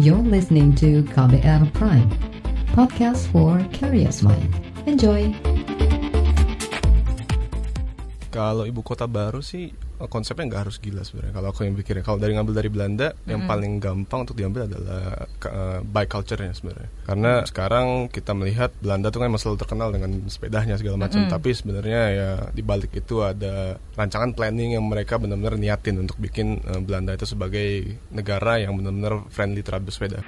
You're listening to KBR Prime, podcast for curious mind. Enjoy! Kalau ibu kota baru sih konsepnya nggak harus gila sebenarnya. Kalau aku yang pikirnya, kalau dari ngambil dari Belanda, mm yang paling gampang untuk diambil adalah uh, bike culture-nya sebenarnya. Karena mm. sekarang kita melihat Belanda tuh kan selalu terkenal dengan sepedanya segala macam, mm tapi sebenarnya ya di balik itu ada rancangan planning yang mereka benar-benar niatin untuk bikin uh, Belanda itu sebagai negara yang benar-benar friendly terhadap sepeda.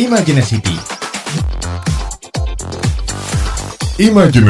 Imagine Imagine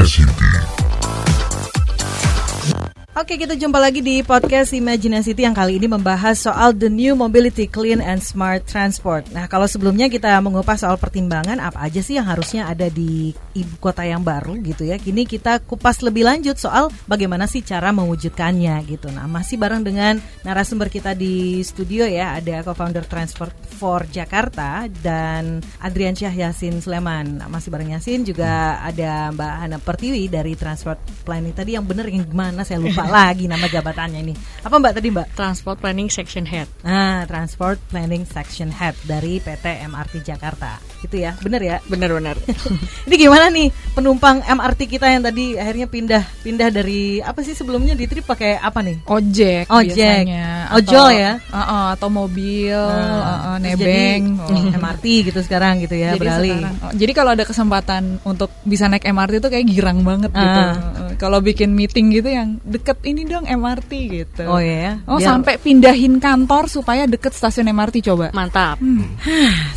Oke, kita jumpa lagi di podcast Imagine yang kali ini membahas soal the new mobility clean and smart transport. Nah, kalau sebelumnya kita mengupas soal pertimbangan apa aja sih yang harusnya ada di ibu kota yang baru gitu ya. Kini kita kupas lebih lanjut soal bagaimana sih cara mewujudkannya gitu. Nah, masih bareng dengan narasumber kita di studio ya, ada co-founder Transport for Jakarta dan Adrian Syah Yasin Sleman. Nah, masih bareng Yasin juga ada Mbak Hana Pertiwi dari Transport Planning tadi yang benar yang gimana saya lupa lagi nama jabatannya ini. Apa Mbak tadi Mbak? Transport Planning Section Head. Nah, Transport Planning Section Head dari PT MRT Jakarta. Gitu ya, benar ya? Benar-benar. ini gimana nih penumpang MRT kita yang tadi akhirnya pindah pindah dari apa sih sebelumnya di trip pakai apa nih? Ojek. Ojek. Biasanya. Ojol ya? Uh, uh, atau mobil, nah, uh, uh, nebeng, jadi, oh. MRT gitu sekarang gitu ya jadi beralih. Sekarang, oh, jadi kalau ada kesempatan untuk bisa naik MRT itu kayak girang banget gitu. Uh. Kalau bikin meeting gitu yang deket ini dong MRT gitu. Oh iya. Oh Biar... sampai pindahin kantor supaya deket stasiun MRT coba. Mantap. Hmm.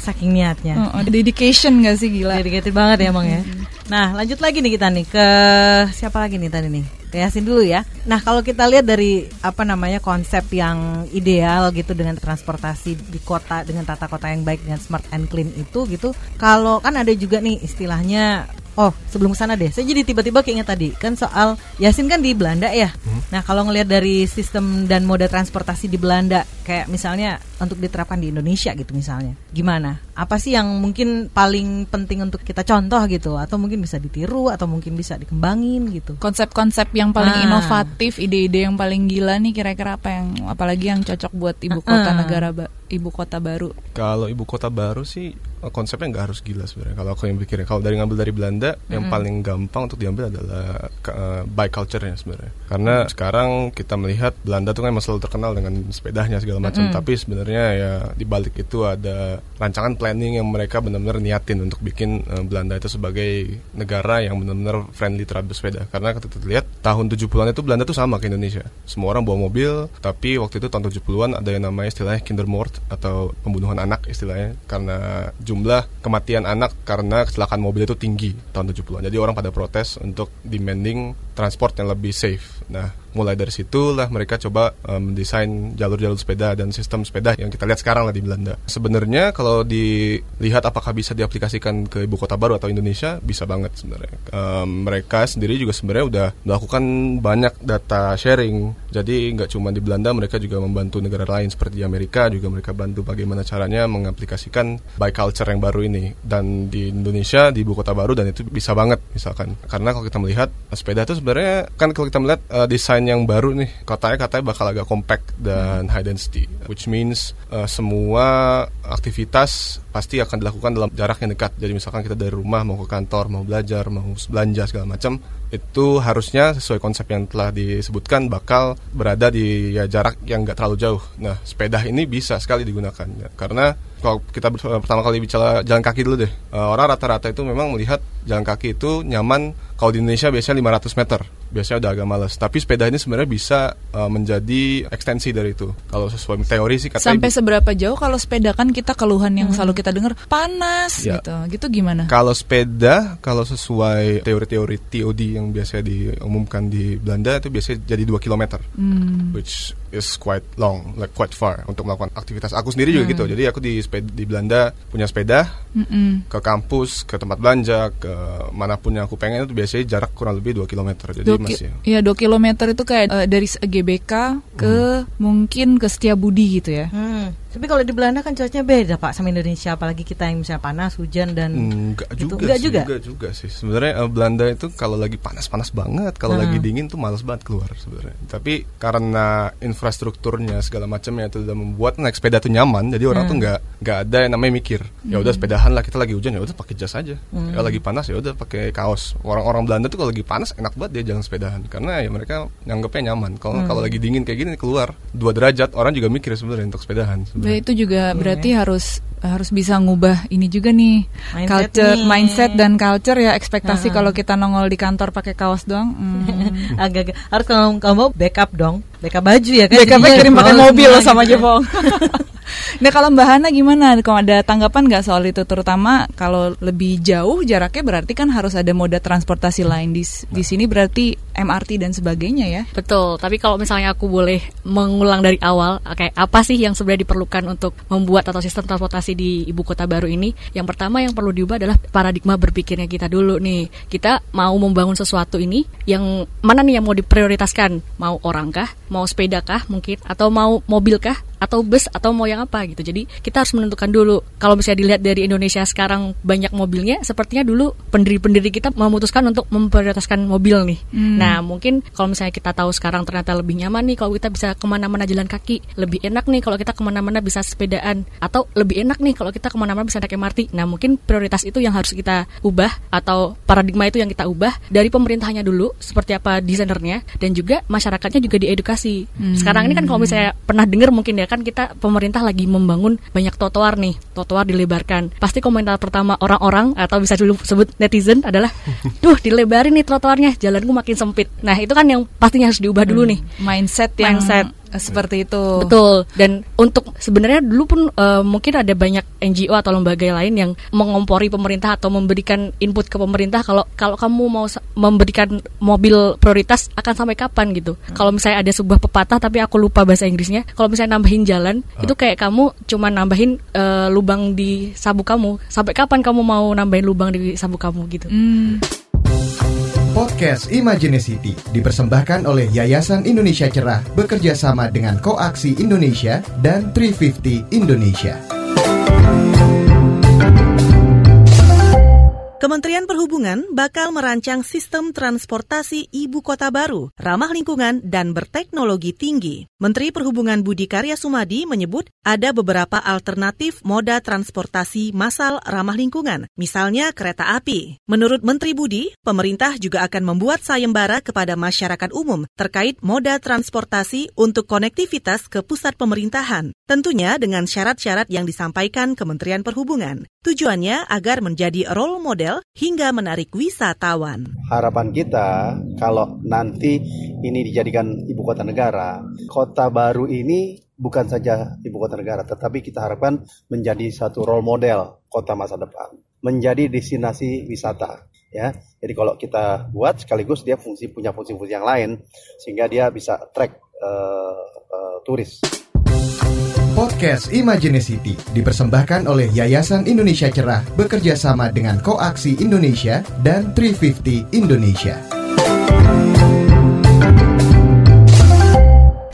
Saking niatnya. Oh, oh, dedication gak sih gila? Dedicated banget ya emang ya. Hmm. Nah lanjut lagi nih kita nih ke siapa lagi nih tadi nih? Ke Yasin dulu ya. Nah kalau kita lihat dari apa namanya konsep yang ideal gitu dengan transportasi di kota dengan tata kota yang baik dengan smart and clean itu gitu. Kalau kan ada juga nih istilahnya Oh, sebelum sana deh. Saya jadi tiba-tiba keinget tadi kan soal Yasin kan di Belanda ya. Hmm. Nah, kalau ngelihat dari sistem dan moda transportasi di Belanda kayak misalnya untuk diterapkan di Indonesia gitu misalnya. Gimana? Apa sih yang mungkin paling penting untuk kita contoh gitu atau mungkin bisa ditiru atau mungkin bisa dikembangin gitu. Konsep-konsep yang paling ah. inovatif, ide-ide yang paling gila nih kira-kira apa yang apalagi yang cocok buat ibu kota uh. negara ibu kota baru? Kalau ibu kota baru sih konsepnya nggak harus gila sebenarnya. Kalau aku yang pikirnya, kalau dari ngambil dari Belanda, mm -hmm. yang paling gampang untuk diambil adalah uh, bike culture-nya sebenarnya. Karena mm -hmm. sekarang kita melihat Belanda tuh kan selalu terkenal dengan sepedanya segala macam, mm -hmm. tapi sebenarnya ya di balik itu ada rancangan planning yang mereka benar-benar niatin untuk bikin uh, Belanda itu sebagai negara yang benar-benar friendly terhadap sepeda. Karena kita lihat tahun 70-an itu Belanda tuh sama ke Indonesia. Semua orang bawa mobil, tapi waktu itu tahun 70-an ada yang namanya istilahnya kindermoord atau pembunuhan anak istilahnya karena jumlah kematian anak karena kecelakaan mobil itu tinggi tahun 70-an. Jadi orang pada protes untuk demanding transport yang lebih safe. Nah, mulai dari situlah mereka coba um, mendesain jalur-jalur sepeda dan sistem sepeda yang kita lihat sekarang lah di Belanda. Sebenarnya kalau dilihat apakah bisa diaplikasikan ke ibu kota baru atau Indonesia, bisa banget sebenarnya. Um, mereka sendiri juga sebenarnya udah melakukan banyak data sharing. Jadi nggak cuma di Belanda, mereka juga membantu negara lain seperti di Amerika juga mereka bantu bagaimana caranya mengaplikasikan bike culture yang baru ini. Dan di Indonesia di ibu kota baru dan itu bisa banget misalkan. Karena kalau kita melihat sepeda itu sebenarnya kan kalau kita melihat uh, desain yang baru nih kotanya katanya bakal agak compact dan high density which means uh, semua aktivitas pasti akan dilakukan dalam jarak yang dekat jadi misalkan kita dari rumah mau ke kantor mau belajar mau belanja segala macam itu harusnya sesuai konsep yang telah disebutkan bakal berada di ya, jarak yang nggak terlalu jauh. Nah, sepeda ini bisa sekali digunakan ya. karena kalau kita pertama kali bicara jalan kaki dulu deh, uh, orang rata-rata itu memang melihat jalan kaki itu nyaman kalau di Indonesia biasanya 500 meter biasanya udah agak males. Tapi sepeda ini sebenarnya bisa uh, menjadi ekstensi dari itu. Kalau sesuai teori sih katanya Sampai seberapa jauh kalau sepeda kan kita keluhan yang hmm. selalu kita dengar panas ya. gitu. Gitu gimana? Kalau sepeda kalau sesuai teori-teori TOD yang biasa diumumkan di Belanda itu biasanya jadi 2 km. Hmm. Which is quite long, like quite far untuk melakukan aktivitas. Aku sendiri juga hmm. gitu. Jadi aku di sepeda, di Belanda punya sepeda mm ke kampus, ke tempat belanja, ke mana pun yang aku pengen itu biasanya jarak kurang lebih 2 km. Jadi masih. Iya, 2 km itu kayak uh, dari GBK ke hmm. mungkin ke Setiabudi gitu ya. Hmm. Tapi kalau di Belanda kan cuacanya beda Pak sama Indonesia, apalagi kita yang misalnya panas, hujan dan Enggak gitu. juga Enggak sih, juga. enggak juga sih. Sebenarnya eh, Belanda itu kalau lagi panas-panas banget, kalau lagi dingin tuh males banget keluar sebenarnya. Tapi karena infrastrukturnya segala macamnya itu udah membuat naik sepeda tuh nyaman, jadi orang tuh nggak nggak ada yang namanya mikir. Ya udah sepedahan lah kita lagi hujan ya udah pakai jas aja. Ya lagi panas ya udah pakai kaos. Orang-orang Belanda tuh kalau lagi panas enak banget dia jalan sepedahan karena ya mereka nyanggapnya nyaman. Kalau kalau lagi dingin kayak gini keluar dua derajat orang juga mikir sebenarnya untuk sepedahan. sebenarnya. Nah, itu juga berarti harus harus bisa ngubah ini juga nih Mindset culture nih. mindset dan culture ya ekspektasi kalau kita nongol di kantor pakai kaos doang. hmm. agak harus kalau kamu backup dong, backup baju ya kan. Jadi kirim pakai mobil loh sama gitu. Nah kalau Mbak Hana gimana? Kalau ada tanggapan nggak soal itu? Terutama kalau lebih jauh jaraknya berarti kan harus ada moda transportasi lain di di sini berarti MRT dan sebagainya ya. Betul, tapi kalau misalnya aku boleh mengulang dari awal, kayak apa sih yang sebenarnya diperlukan untuk membuat atau sistem transportasi di ibu kota baru ini? Yang pertama yang perlu diubah adalah paradigma berpikirnya kita dulu nih. Kita mau membangun sesuatu ini, yang mana nih yang mau diprioritaskan? Mau orang kah? Mau sepeda kah mungkin? Atau mau mobil kah? Atau bus? Atau mau yang apa gitu? Jadi kita harus menentukan dulu. Kalau misalnya dilihat dari Indonesia sekarang banyak mobilnya, sepertinya dulu pendiri-pendiri kita memutuskan untuk memprioritaskan mobil nih. Nah, mungkin kalau misalnya kita tahu sekarang ternyata lebih nyaman nih kalau kita bisa ke mana-mana jalan kaki, lebih enak nih kalau kita ke mana-mana bisa sepedaan, atau lebih enak nih kalau kita ke mana-mana bisa naik MRT. Nah, mungkin prioritas itu yang harus kita ubah atau paradigma itu yang kita ubah dari pemerintahnya dulu, seperti apa desainernya, dan juga masyarakatnya juga diedukasi. Sekarang ini kan kalau misalnya pernah dengar mungkin ya kan kita pemerintah lagi membangun banyak trotoar nih, trotoar dilebarkan. Pasti komentar pertama orang-orang atau bisa dulu sebut netizen adalah, duh dilebarin nih trotoarnya, jalanku makin sempit. Nah itu kan yang pastinya harus diubah dulu nih. Mindset yang Mindset. Eh, seperti itu. Betul. Dan untuk sebenarnya dulu pun eh, mungkin ada banyak NGO atau lembaga lain yang mengompori pemerintah atau memberikan input ke pemerintah kalau kalau kamu mau memberikan mobil prioritas akan sampai kapan gitu. Kalau misalnya ada sebuah pepatah tapi aku lupa bahasa Inggrisnya, kalau misalnya nambahin jalan itu kayak kamu cuma nambahin eh, lubang di sabuk kamu. Sampai kapan kamu mau nambahin lubang di sabuk kamu gitu. Hmm. Podcast Imaginacity dipersembahkan oleh Yayasan Indonesia Cerah bekerja sama dengan Koaksi Indonesia dan 350 Indonesia. Kementerian Perhubungan bakal merancang sistem transportasi ibu kota baru, ramah lingkungan dan berteknologi tinggi. Menteri Perhubungan Budi Karya Sumadi menyebut ada beberapa alternatif moda transportasi massal ramah lingkungan, misalnya kereta api. Menurut Menteri Budi, pemerintah juga akan membuat sayembara kepada masyarakat umum terkait moda transportasi untuk konektivitas ke pusat pemerintahan, tentunya dengan syarat-syarat yang disampaikan Kementerian Perhubungan. Tujuannya agar menjadi role model hingga menarik wisatawan. harapan kita kalau nanti ini dijadikan ibu kota negara, kota baru ini bukan saja ibu kota negara, tetapi kita harapkan menjadi satu role model kota masa depan, menjadi destinasi wisata. Ya, jadi kalau kita buat sekaligus dia fungsi punya fungsi-fungsi yang lain sehingga dia bisa attract eh, eh, turis. Podcast Imaginacity dipersembahkan oleh Yayasan Indonesia Cerah bekerja sama dengan Koaksi Indonesia dan 350 Indonesia.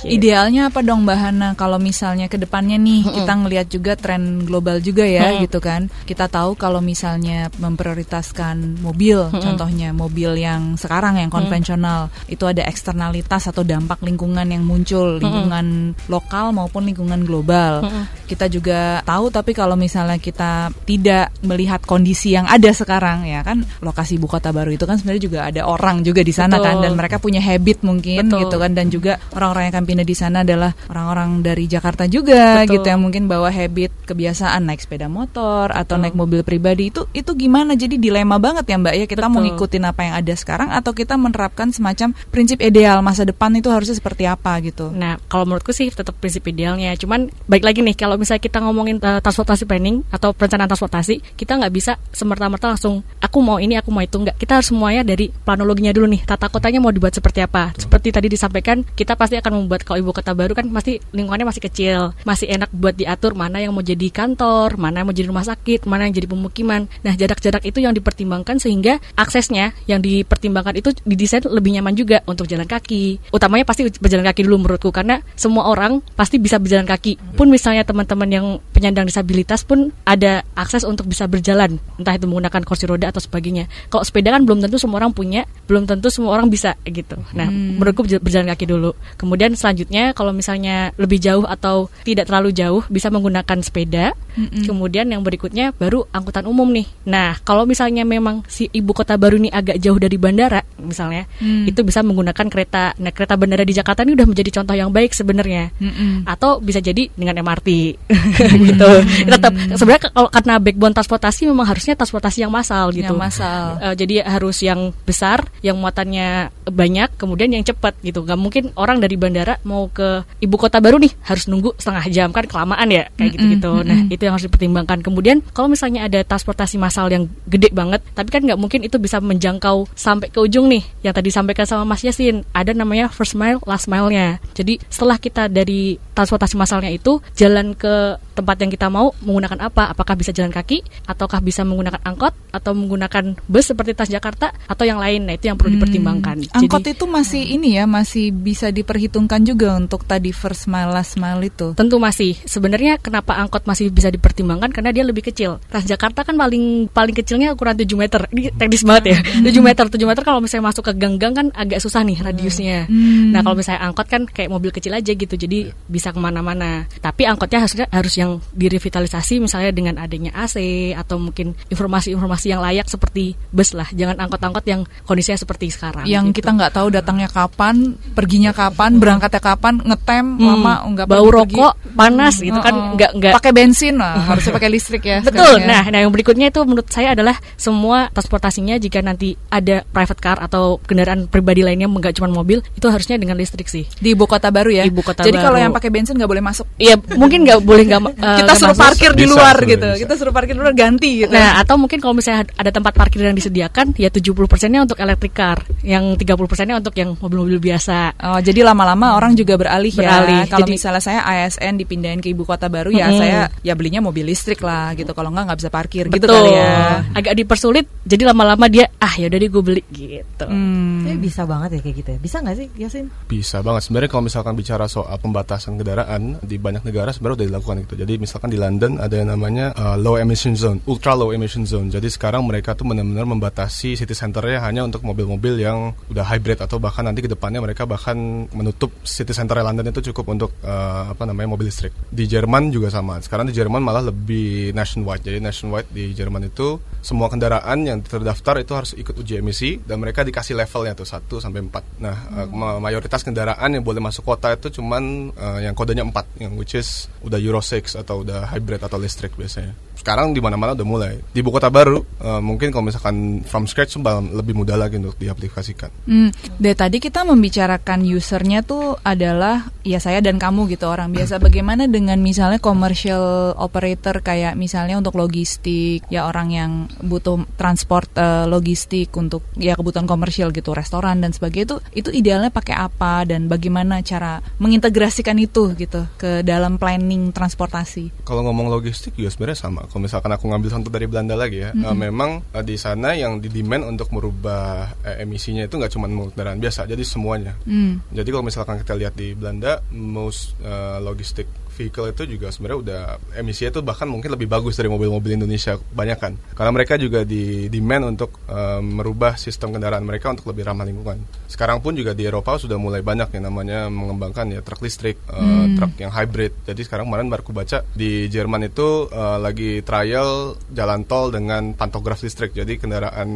Idealnya apa dong Mbak Hana? Kalau misalnya ke depannya nih kita ngelihat juga tren global juga ya gitu kan. Kita tahu kalau misalnya memprioritaskan mobil, contohnya mobil yang sekarang yang konvensional itu ada eksternalitas atau dampak lingkungan yang muncul, lingkungan lokal maupun lingkungan global. Kita juga tahu tapi kalau misalnya kita tidak melihat kondisi yang ada sekarang ya kan lokasi ibu kota baru itu kan sebenarnya juga ada orang juga di sana kan Betul. dan mereka punya habit mungkin Betul. gitu kan dan juga orang-orang yang akan pindah di sana adalah orang-orang dari Jakarta juga Betul. gitu yang mungkin bawa habit kebiasaan naik sepeda motor atau naik mobil pribadi itu itu gimana jadi dilema banget ya Mbak ya kita mau Betul. ngikutin apa yang ada sekarang atau kita menerapkan semacam prinsip ideal masa depan itu harusnya seperti apa gitu. Nah, kalau menurutku sih tetap prinsip idealnya. Cuman baik lagi nih, kalau misalnya kita ngomongin uh, transportasi planning atau perencanaan transportasi, kita nggak bisa semerta-merta langsung aku mau ini, aku mau itu nggak. Kita harus semuanya dari planologinya dulu nih. Tata kotanya mau dibuat seperti apa? Seperti tadi disampaikan, kita pasti akan membuat Kalau ibu kota baru kan pasti lingkungannya masih kecil, masih enak buat diatur mana yang mau jadi kantor, mana yang mau jadi rumah sakit, mana yang jadi pemukiman. Nah, jarak-jarak itu yang dipertimbangkan sehingga aksesnya yang dipertimbangkan itu didesain lebih nyaman juga untuk jalan kaki. Utamanya pasti berjalan kaki dulu menurutku karena semua orang pasti bisa berjalan kaki. Pun misalnya teman-teman yang penyandang disabilitas pun ada akses untuk bisa berjalan, entah itu menggunakan kursi roda atau sebagainya. Kalau sepeda kan belum tentu semua orang punya, belum tentu semua orang bisa gitu. Nah, menurutku berja- berjalan kaki dulu. Kemudian selanjutnya kalau misalnya lebih jauh atau tidak terlalu jauh bisa menggunakan sepeda. Kemudian yang berikutnya baru angkutan umum nih. Nah, kalau misalnya memang si ibu kota baru ini agak jauh dari bandara misalnya, itu bisa menggunakan kereta. Nah, kereta bandara di Jakarta ini udah menjadi contoh yang baik sebenarnya. Atau bisa jadi dengan MRT gitu. Tetap sebenarnya kalau karena backbone transportasi memang harusnya transportasi yang massal gitu. Yang massal. Eh, jadi harus yang besar, yang muatannya banyak, kemudian yang cepat gitu. Gak mungkin orang dari bandara mau ke ibu kota baru nih harus nunggu setengah jam kan kelamaan ya kayak gitu-gitu. Nah itu yang harus dipertimbangkan. Kemudian kalau misalnya ada transportasi massal yang gede banget, tapi kan nggak mungkin itu bisa menjangkau sampai ke ujung nih. Yang tadi disampaikan sama Mas Yasin, ada namanya first mile, last mile-nya. Jadi setelah kita dari transportasi massalnya itu jalan ke tempat yang kita mau menggunakan apa? Apakah bisa jalan kaki, ataukah bisa menggunakan angkot, atau menggunakan bus seperti Transjakarta, atau yang lain? Nah itu yang perlu dipertimbangkan. Angkot Jadi, itu masih ini ya, masih bisa diperhitungkan juga untuk tadi first mile last mile itu. Tentu masih. Sebenarnya kenapa angkot masih bisa dipertimbangkan karena dia lebih kecil. Transjakarta kan paling paling kecilnya ukuran 7 meter. Ini teknis banget ya. 7 meter, 7 meter kalau misalnya masuk ke gang-gang kan agak susah nih radiusnya. Nah, kalau misalnya angkot kan kayak mobil kecil aja gitu. Jadi bisa ke mana-mana. Tapi angkotnya harusnya harus yang direvitalisasi misalnya dengan adanya AC atau mungkin informasi-informasi yang layak seperti bus lah. Jangan angkot-angkot yang kondisinya seperti sekarang. yang gitu. kita nggak tahu datangnya kapan, perginya kapan, berangkatnya kapan, ngetem Hmm, lama nggak bau rokok panas gitu kan nggak nggak pakai bensin lah, harusnya pakai listrik ya. Betul. sekarang ya. Nah, nah yang berikutnya itu menurut saya adalah semua transportasinya jika nanti ada private car atau kendaraan pribadi lainnya nggak cuma mobil, itu harusnya dengan listrik sih. di ibu kota baru ya. Ibu kota Jadi kalau baru. yang pakai bensin nggak boleh masuk. Iya, mungkin nggak boleh nggak eh, kita suruh parkir di luar bisa, gitu. bisa. Kita suruh parkir di luar ganti gitu. Nah, atau mungkin kalau misalnya ada tempat parkir yang disediakan, ya 70%-nya untuk electric car, yang 30%-nya untuk yang mobil-mobil biasa. Oh, jadi lama-lama orang juga beralih, Beralih. ya. Kalau Jadi- misalnya saya ASN dipindahin ke ibu kota baru ya Mm-mm. saya ya belinya mobil listrik lah gitu. Kalau nggak nggak bisa parkir gitu Betul. kali ya. Agak dipersulit, jadi lama-lama dia ah ya udah deh gue beli gitu. Hmm. Bisa banget ya kayak gitu ya. Bisa nggak sih Yasin? Bisa banget. Sebenarnya kalau misalkan bicara soal pembatasan kendaraan di banyak negara sebenarnya udah dilakukan itu. Jadi misalkan di London ada yang namanya uh, low emission zone, ultra low emission zone. Jadi sekarang mereka tuh benar-benar membatasi city centernya hanya untuk mobil-mobil yang udah hybrid atau bahkan nanti ke depannya mereka bahkan menutup city center London itu cukup untuk uh, apa namanya mobil listrik. Di Jerman juga sama. Sekarang di Jerman malah lebih nationwide. Jadi nationwide di Jerman itu semua kendaraan yang terdaftar itu harus ikut uji emisi dan mereka dikasih levelnya tuh 1 sampai 4. Nah, uh, ma- mayoritas kendaraan yang boleh masuk kota itu cuman uh, yang kodenya 4 yang which is udah Euro 6 atau udah hybrid atau listrik biasanya. Sekarang di mana-mana udah mulai. Di ibu kota baru uh, mungkin kalau misalkan from scratch lebih mudah lagi untuk diaplikasikan. Hmm, dari tadi kita membicarakan usernya tuh adalah ya saya dan kamu gitu orang biasa. Bagaimana dengan misalnya commercial operator kayak misalnya untuk logistik ya orang yang butuh transport eh, logistik untuk ya kebutuhan komersial gitu restoran dan sebagainya itu itu idealnya pakai apa dan bagaimana cara mengintegrasikan itu gitu ke dalam planning transportasi. Kalau ngomong logistik juga sebenarnya sama. Kalau misalkan aku ngambil contoh dari Belanda lagi ya, eh, memang eh, di sana yang di demand untuk merubah eh, emisinya itu nggak cuma kendaraan biasa, jadi semuanya. Hmm. Jadi kalau misalkan kita lihat di Belanda, most eh, logistik vehicle itu juga sebenarnya udah emisinya itu bahkan mungkin lebih bagus dari mobil-mobil Indonesia banyak kan. Karena mereka juga di demand untuk eh, merubah sistem kendaraan mereka untuk lebih ramah lingkungan. Sekarang pun juga di Eropa sudah mulai banyak yang namanya mengembangkan ya truk listrik, eh, truk yang hybrid. Jadi sekarang kemarin baru aku baca di Jerman itu eh, lagi trial jalan tol dengan pantograf listrik. Jadi kendaraan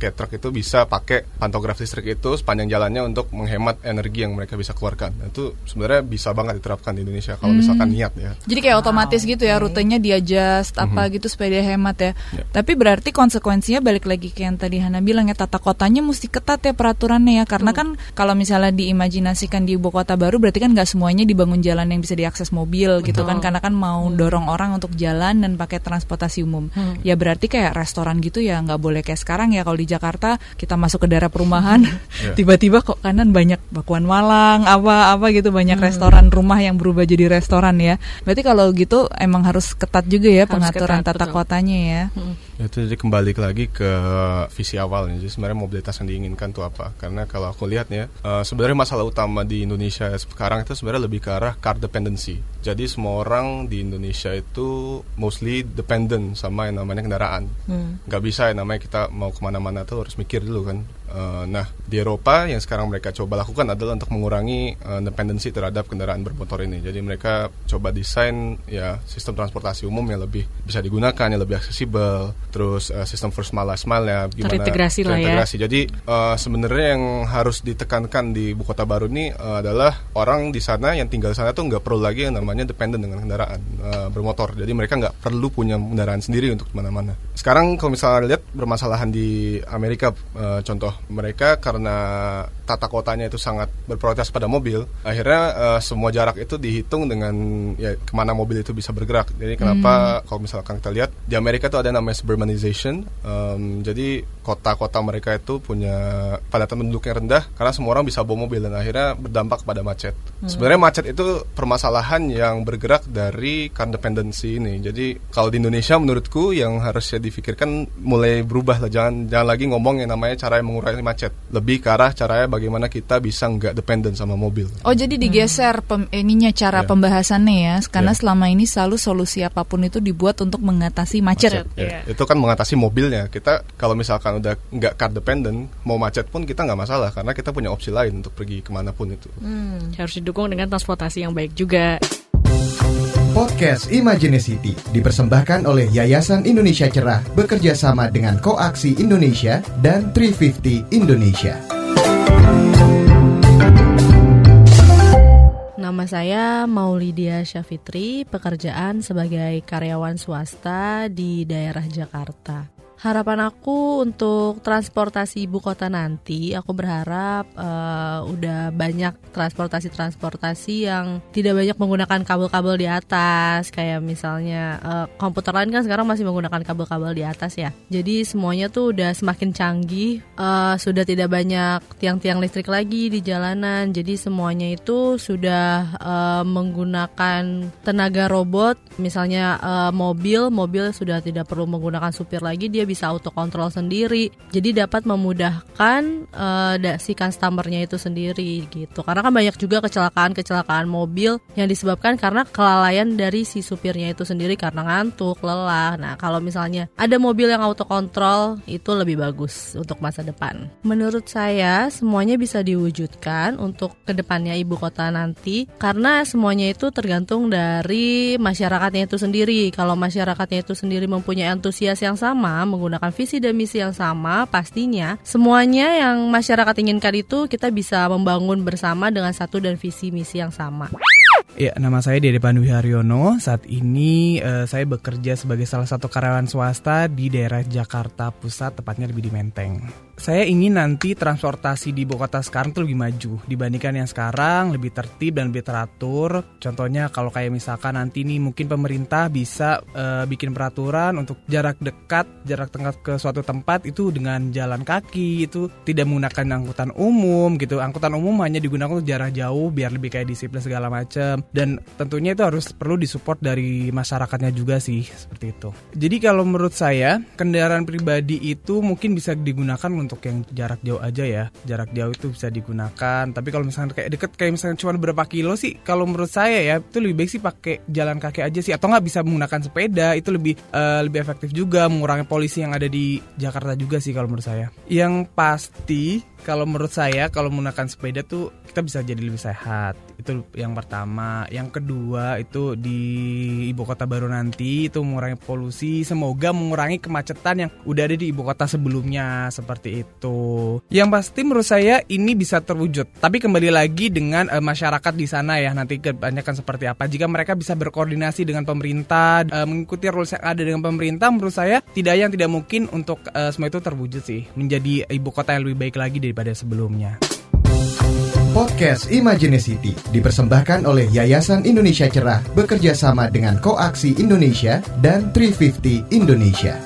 kayak truk itu bisa pakai pantograf listrik itu sepanjang jalannya untuk menghemat energi yang mereka bisa keluarkan. Nah, itu sebenarnya bisa banget diterapkan di Indonesia. Kalau misalkan misalkan niat ya. Jadi kayak otomatis gitu ya rutenya dia adjust apa gitu supaya dia hemat ya. Ya. Tapi berarti konsekuensinya balik lagi ke yang tadi Hana bilang ya tata kotanya mesti ketat ya peraturannya ya. Karena kan kalau misalnya diimajinasikan di ibu kota baru berarti kan nggak semuanya dibangun jalan yang bisa diakses mobil gitu kan. Karena kan mau dorong orang untuk jalan dan pakai transportasi umum. Ya berarti kayak restoran gitu ya nggak boleh kayak sekarang ya. Kalau di Jakarta kita masuk ke daerah perumahan tiba-tiba kok kanan banyak bakuan Malang apa apa gitu banyak restoran rumah yang berubah jadi restoran ya. Berarti kalau gitu emang harus ketat juga ya Harus pengaturan ketat, tata betul. kotanya ya. Itu jadi kembali lagi ke visi awalnya. Jadi sebenarnya mobilitas yang diinginkan tuh apa? Karena kalau aku lihat ya, eh, sebenarnya masalah utama di Indonesia sekarang itu sebenarnya lebih ke arah car dependency. Jadi semua orang di Indonesia itu mostly dependent sama yang namanya kendaraan. Nggak bisa yang namanya kita mau ke mana-mana tuh harus mikir dulu kan. Eh, nah di Eropa yang sekarang mereka coba lakukan adalah untuk mengurangi eh, dependensi terhadap kendaraan bermotor ini. Jadi mereka coba desain ya sistem transportasi umum yang lebih bisa digunakan, yang lebih aksesibel, terus eh, sistem first mile last mile ya gimana Terintegrasi lah ya. terintegrasi. Jadi eh, sebenarnya yang harus ditekankan di ibu kota baru ini eh, adalah orang di sana yang tinggal di sana tuh nggak perlu lagi yang namanya dependent dengan kendaraan eh, bermotor. Jadi mereka nggak perlu punya kendaraan sendiri untuk ke mana-mana. Sekarang kalau misalnya lihat bermasalahan di Amerika, eh, contoh mereka karena tata kotanya itu sangat berprioritas pada mobil, akhirnya eh, semua jarak itu dihitung dengan ya ke mana mobil itu bisa bergerak. Jadi kenapa kalau misalkan kita lihat di Amerika itu ada namanya suburbanization, Em, jadi kota-kota mereka itu punya padatan penduduk yang rendah karena semua orang bisa bawa mobil dan akhirnya berdampak pada macet. Sebenarnya macet itu permasalahan yang bergerak dari car dependency ini. Jadi kalau di Indonesia menurutku yang harusnya difikirkan mulai berubah lah. Jangan jangan lagi ngomong yang namanya cara yang mengurangi macet. Lebih ke arah caranya bagaimana kita bisa nggak dependent sama mobil. Oh jadi digeser pem- ininya cara Ya. pembahasannya ya karena Ya. selama ini selalu solusi apa pun itu dibuat untuk mengatasi macet. Ya, Itu kan mengatasi mobilnya. Kita kalau misalkan udah nggak car dependent, mau macet pun kita nggak masalah karena kita punya opsi lain untuk pergi ke mana pun itu. Harus didukung dengan transportasi yang baik juga. Podcast Imagineity dipersembahkan oleh Yayasan Indonesia Cerah bekerja sama dengan Koaksi Indonesia dan 350 Indonesia. Nama saya Maulidia Syafitri, pekerjaan sebagai karyawan swasta di daerah Jakarta. Harapan aku untuk transportasi ibu kota nanti, aku berharap eh, udah banyak transportasi-transportasi yang tidak banyak menggunakan kabel-kabel di atas, kayak misalnya eh, komputer lain kan sekarang masih menggunakan kabel-kabel di atas ya. Jadi semuanya tuh udah semakin canggih, eh, sudah tidak banyak tiang-tiang listrik lagi di jalanan, jadi semuanya itu sudah eh, menggunakan tenaga robot, misalnya eh, mobil, mobil sudah tidak perlu menggunakan supir lagi, dia bisa autokontrol sendiri. Jadi dapat memudahkan da- si customernya itu sendiri gitu. Karena kan banyak juga kecelakaan-kecelakaan mobil yang disebabkan karena kelalaian dari si supirnya itu sendiri karena ngantuk, lelah. Nah, kalau misalnya ada mobil yang autokontrol itu lebih bagus untuk masa depan. Menurut saya semuanya bisa diwujudkan untuk ke depannya ibu kota nanti karena semuanya itu tergantung dari masyarakatnya itu sendiri. Kalau masyarakatnya itu sendiri mempunyai antusias yang sama, menggunakan visi dan misi yang sama, pastinya semuanya yang masyarakat inginkan itu kita bisa membangun bersama dengan satu dan visi misi yang sama. Ya, nama saya Dede Pandu Haryono. Saat ini eh, saya bekerja sebagai salah satu karyawan swasta di daerah Jakarta Pusat, tepatnya lebih di Menteng. Saya ingin nanti transportasi di ibu kota sekarang tuh lebih maju dibandingkan yang sekarang, lebih tertib dan lebih teratur. Contohnya kalau kayak misalkan nanti nih mungkin pemerintah bisa eh, bikin peraturan untuk jarak dekat, jarak dekat ke suatu tempat itu dengan jalan kaki, itu tidak menggunakan angkutan umum gitu. Angkutan umum hanya digunakan untuk jarak jauh biar lebih kayak disiplin segala macam dan tentunya itu harus perlu disupport dari masyarakatnya juga sih seperti itu. Jadi kalau menurut saya kendaraan pribadi itu mungkin bisa digunakan untuk yang jarak jauh aja ya. Jarak jauh itu bisa digunakan. Tapi kalau misalnya kayak deket kayak misalnya cuma berapa kilo sih kalau menurut saya ya itu lebih baik sih pakai jalan kaki aja sih atau nggak bisa menggunakan sepeda itu lebih eh, lebih efektif juga mengurangi polisi yang ada di Jakarta juga sih kalau menurut saya. Yang pasti kalau menurut saya kalau menggunakan sepeda tuh kita bisa jadi lebih sehat. Itu yang pertama. Yang kedua itu di ibu kota baru nanti itu mengurangi polusi, semoga mengurangi kemacetan yang udah ada di ibu kota sebelumnya seperti itu. Yang pasti menurut saya ini bisa terwujud. Tapi kembali lagi dengan uh, masyarakat di sana ya nanti kebanyakan seperti apa. Jika mereka bisa berkoordinasi dengan pemerintah, uh, mengikuti rules yang ada dengan pemerintah, menurut saya tidak yang tidak mungkin untuk uh, semua itu terwujud sih. Menjadi ibu kota yang lebih baik lagi daripada sebelumnya. Podcast Imaginacity dipersembahkan oleh Yayasan Indonesia Cerah bekerja sama dengan Koaksi Indonesia dan 350 Indonesia.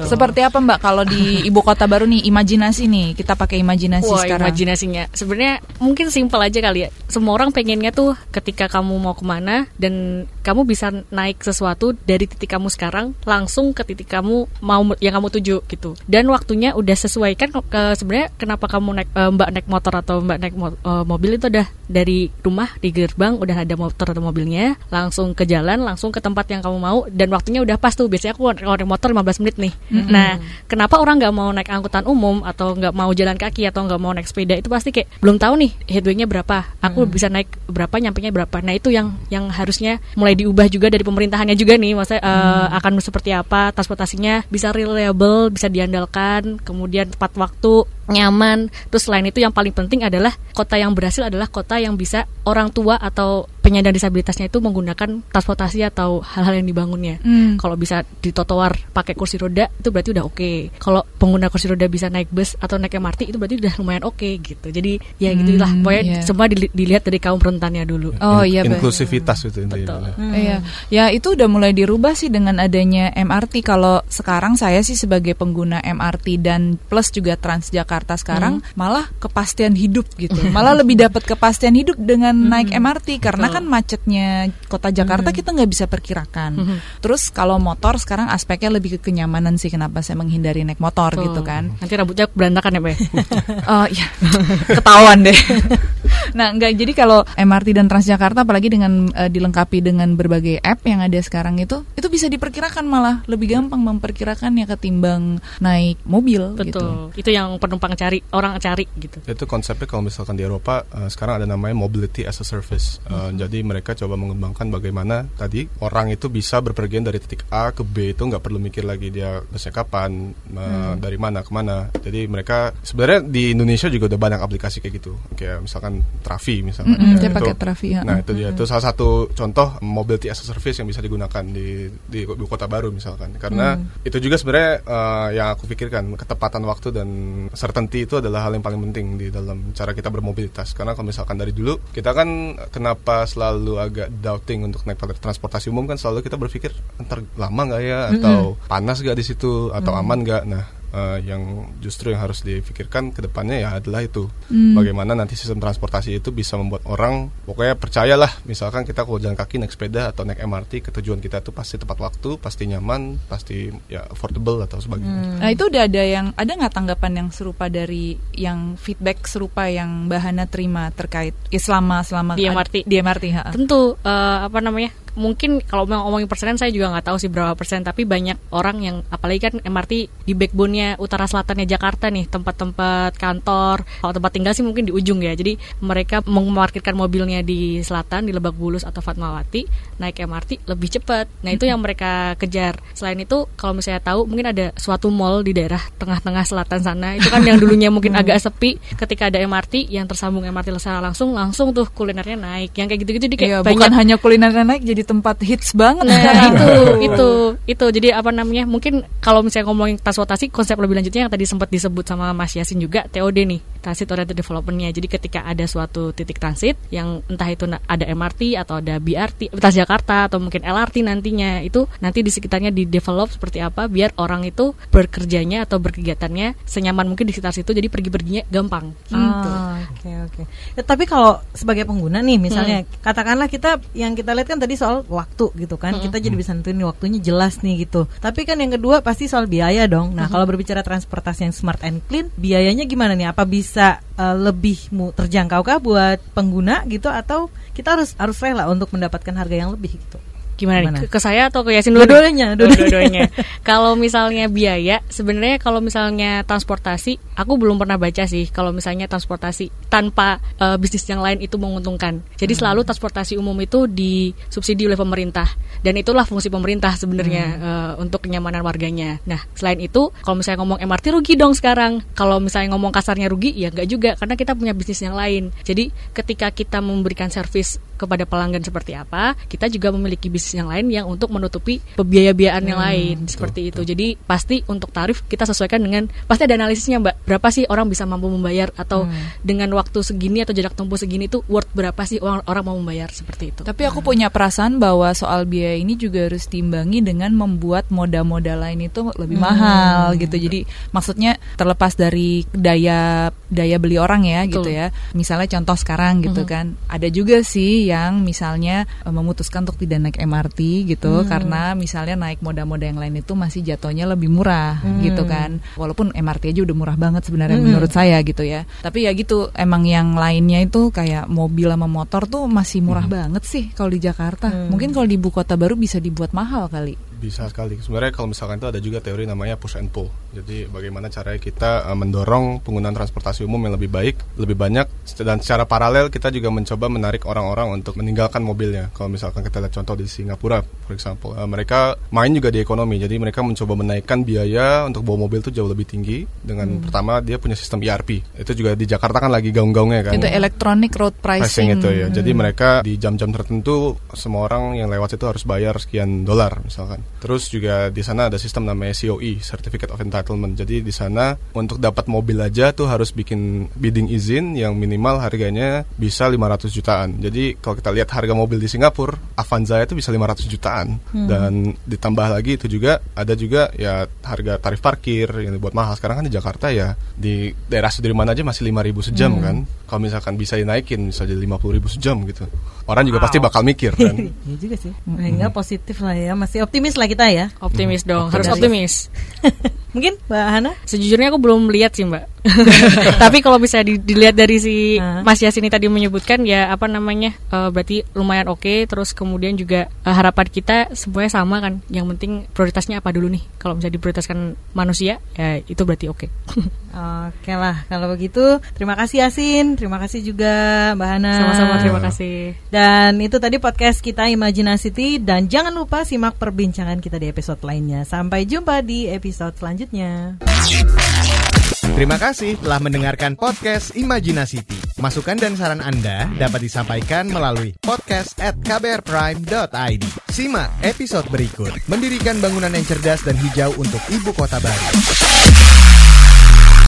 Seperti apa Mbak kalau di ibu kota baru nih imajinasi nih kita pakai imajinasi Wah, sekarang. imajinasinya sebenarnya mungkin simpel aja kali ya. Semua orang pengennya tuh ketika kamu mau ke mana dan kamu bisa naik sesuatu dari titik kamu sekarang langsung ke titik kamu mau yang kamu tuju gitu. Dan waktunya udah sesuai kan ke sebenarnya kenapa kamu naik eh, Mbak naik motor atau Mbak naik mo- eh, mobil itu udah dari rumah di gerbang udah ada motor atau mobilnya, langsung ke jalan, langsung ke tempat yang kamu mau dan waktunya udah pas tuh. Biasanya aku naik motor 15 menit nih. Nah, kenapa orang nggak mau naik angkutan umum atau nggak mau jalan kaki atau nggak mau naik sepeda itu pasti kayak belum tahu nih headway-nya berapa. Aku bisa naik berapa, nyampenya berapa. Nah, itu yang yang harusnya mulai diubah juga dari pemerintahannya juga nih. Maksudnya eh, akan seperti apa transportasinya bisa reliable, bisa diandalkan, kemudian tepat waktu, nyaman. Terus selain itu yang paling penting adalah kota yang berhasil adalah kota yang bisa orang tua atau penyandang disabilitasnya itu menggunakan transportasi atau hal-hal yang dibangunnya. Hmm. Kalau bisa di trotoar pakai kursi roda itu berarti udah oke. Kalau pengguna kursi roda bisa naik bus atau naik MRT itu berarti udah lumayan oke gitu. Jadi ya gitulah. Hmm, Pokoknya iya. semua dili- dilihat dari kaum rentannya dulu. Oh iya betul. Inklusivitas itu intinya. Iya, ya itu udah mulai dirubah sih dengan adanya MRT. Kalau sekarang saya sih sebagai pengguna MRT dan plus juga Transjakarta sekarang malah kepastian hidup gitu. Malah lebih dapat kepastian hidup dengan naik MRT karena kan macetnya kota Jakarta kita nggak bisa perkirakan. Terus kalau motor sekarang aspeknya lebih ke kenyamanan sih kenapa saya menghindari naik motor Tuh. gitu kan. Nanti rambutnya berantakan ya, Pak. Oh ya, ketahuan deh. nah, enggak jadi kalau MRT dan Transjakarta apalagi dengan eh, dilengkapi dengan berbagai app yang ada sekarang itu, itu bisa diperkirakan malah lebih gampang memperkirakannya ketimbang naik mobil gitu. Betul. Itu yang penumpang cari, orang cari gitu. Itu konsepnya kalau misalkan di Eropa eh, sekarang ada namanya mobility as a service. Eh, Jadi mereka coba mengembangkan bagaimana tadi orang itu bisa berpergian dari titik A ke B itu nggak perlu mikir lagi dia busnya kapan, eh, dari mana ke mana. Jadi mereka sebenarnya di Indonesia juga udah banyak aplikasi kayak gitu. Kayak misalkan Trafi misalkan. Mm-mm, Ya, saya itu- pakai Trafi, ya. Nah itu dia. Itu salah satu contoh mobility as a service yang bisa digunakan di di ibu kota baru misalkan. Karena itu juga sebenarnya eh, yang aku pikirkan ketepatan waktu dan certainty itu adalah hal yang paling penting di dalam cara kita bermobilitas. Karena kalau misalkan dari dulu kita kan kenapa selalu agak doubting untuk naik transportasi umum kan selalu kita berpikir ntar lama nggak ya atau panas nggak di situ atau aman nggak. Nah eh, yang justru yang harus dipikirkan ke depannya ya adalah itu bagaimana nanti sistem transportasi itu bisa membuat orang pokoknya percayalah misalkan kita kalau jalan kaki naik sepeda atau naik MRT ke tujuan kita itu pasti tepat waktu pasti nyaman pasti ya affordable atau sebagainya Nah itu udah ada yang ada nggak tanggapan yang serupa dari yang feedback serupa yang Bahana terima terkait ya selama selama Di MRT. di MRT ha. Tentu eh, apa namanya? Mungkin kalau mau ngomongin persenan saya juga nggak tahu sih berapa persen tapi banyak orang yang apalagi kan MRT di backbone-nya utara selatannya Jakarta nih tempat-tempat kantor. Kalau tempat tinggal sih mungkin di ujung ya. Jadi mereka memarkirkan mobilnya di selatan di Lebak Bulus atau Fatmawati naik MRT lebih cepat. Nah itu yang mereka kejar. Selain itu kalau misalnya tahu mungkin ada suatu mall di daerah tengah-tengah selatan sana. Itu kan yang dulunya mungkin agak sepi. Ketika ada MRT yang tersambung MRT secara langsung langsung tuh kulinernya naik. Yang kayak gitu-gitu jadi kayak Iya, banyak bukan hanya kuliner naik jadi tempat hits banget Nah sekarang. itu itu itu jadi apa namanya mungkin kalau misalnya ngomongin transportasi konsep lebih lanjutnya yang tadi sempat disebut sama Mas Yasin juga TOD nih transit oriented developmentnya jadi ketika ada suatu titik transit yang entah itu ada MRT atau ada BRT Transjakarta atau mungkin LRT nantinya itu nanti di sekitarnya di develop seperti apa biar orang itu bekerjanya atau berkegiatannya senyaman mungkin di sekitar situ jadi pergi-perginya gampang gitu. Ah, Oke oke. Ya, tapi kalau sebagai pengguna nih, misalnya katakanlah kita yang kita lihat kan tadi soal waktu gitu kan, kita jadi bisa nentuin waktunya jelas nih gitu. Tapi kan yang kedua pasti soal biaya dong. Nah kalau berbicara transportasi yang smart and clean, biayanya gimana nih? Apa bisa eh, lebih mu terjangkau kah buat pengguna gitu atau kita harus harus rela untuk mendapatkan harga yang lebih gitu? Gimana, Gimana? nih? Ke, ke saya atau ke Yasin dulu? Dua-duanya, Oh, dua-duanya. dua-duanya. kalau misalnya biaya, sebenarnya kalau misalnya transportasi, aku belum pernah baca sih kalau misalnya transportasi tanpa eh, bisnis yang lain itu menguntungkan. Jadi Hmm. selalu transportasi umum itu disubsidi oleh pemerintah dan itulah fungsi pemerintah sebenarnya Hmm. eh, untuk kenyamanan warganya. Nah, selain itu, kalau misalnya ngomong MRT rugi dong sekarang. Kalau misalnya ngomong kasarnya rugi, ya enggak juga karena kita punya bisnis yang lain. Jadi ketika kita memberikan servis kepada pelanggan seperti apa, kita juga memiliki bisnis yang lain yang untuk menutupi biaya-biayaan yang lain seperti itu. Jadi pasti untuk tarif kita sesuaikan dengan pasti ada analisisnya mbak. Berapa sih orang bisa mampu membayar atau dengan waktu segini atau jarak tempuh segini itu worth berapa sih orang orang mau membayar seperti itu. Tapi aku punya perasaan bahwa soal biaya ini juga harus diimbangi dengan membuat moda-moda lain itu lebih mahal gitu. Jadi maksudnya terlepas dari daya daya beli orang ya Betul. gitu ya. Misalnya contoh sekarang gitu kan. Ada juga sih yang misalnya eh, memutuskan untuk tidak naik MRT gitu karena misalnya naik moda-moda yang lain itu masih jatuhnya lebih murah gitu kan. Walaupun MRT aja udah murah banget sebenarnya menurut saya gitu ya. Tapi ya gitu emang yang lainnya itu kayak mobil sama motor tuh masih murah banget sih kalau di Jakarta. Mungkin kalau di ibu kota baru bisa dibuat mahal kali. Bisa sekali. Sebenarnya kalau misalkan itu ada juga teori namanya push and pull. Jadi bagaimana caranya kita uh, mendorong penggunaan transportasi umum yang lebih baik, lebih banyak dan secara paralel kita juga mencoba menarik orang-orang untuk meninggalkan mobilnya. Kalau misalkan kita lihat contoh di Singapura, for example, uh, mereka main juga di ekonomi. Jadi mereka mencoba menaikkan biaya untuk bawa mobil itu jauh lebih tinggi dengan pertama dia punya sistem ERP. Itu juga di Jakarta kan lagi gaung-gaungnya kan Itu electronic road pricing pricing. itu ya. Jadi mereka di jam-jam tertentu semua orang yang lewat itu harus bayar sekian dolar misalkan. Terus juga di sana ada sistem namanya COE, Certificate of Entitlement. Jadi di sana untuk dapat mobil aja tuh harus bikin bidding izin yang minimal harganya bisa 500 jutaan. Jadi kalau kita lihat harga mobil di Singapura, Avanza itu bisa 500 jutaan. Dan ditambah lagi itu juga ada juga ya harga tarif parkir yang dibuat mahal. Sekarang kan di Jakarta ya di daerah Sudirman aja masih 5000 sejam kan. Kalau misalkan bisa dinaikin bisa jadi 50.000 sejam gitu. Orang juga pasti bakal mikir kan. Iya juga sih. Sehingga positif lah ya, masih optimis lah kita ya. Optimis dong, harus Optimis. optimis. Mungkin Mbak Hana? Sejujurnya aku belum lihat sih mbak. Tapi kalau bisa di- dilihat dari si? Mas Yasini tadi menyebutkan ya apa namanya eh, berarti lumayan oke. Terus kemudian juga eh, harapan kita semuanya sama kan. Yang penting prioritasnya apa dulu nih? Kalau bisa diprioritaskan manusia ya itu berarti oke. Oke lah, kalau begitu terima kasih Yasin, terima kasih juga Mbak Hana. Sama-sama terima kasih. Dan itu tadi podcast kita Imajinasity dan jangan lupa simak perbincangan kita di episode lainnya. Sampai jumpa di episode selanjutnya. Terima kasih telah mendengarkan podcast Imajinasity. Masukan dan saran Anda dapat disampaikan melalui podcast at kbrprime.id. Simak episode berikut. Mendirikan bangunan yang cerdas dan hijau untuk ibu kota baru.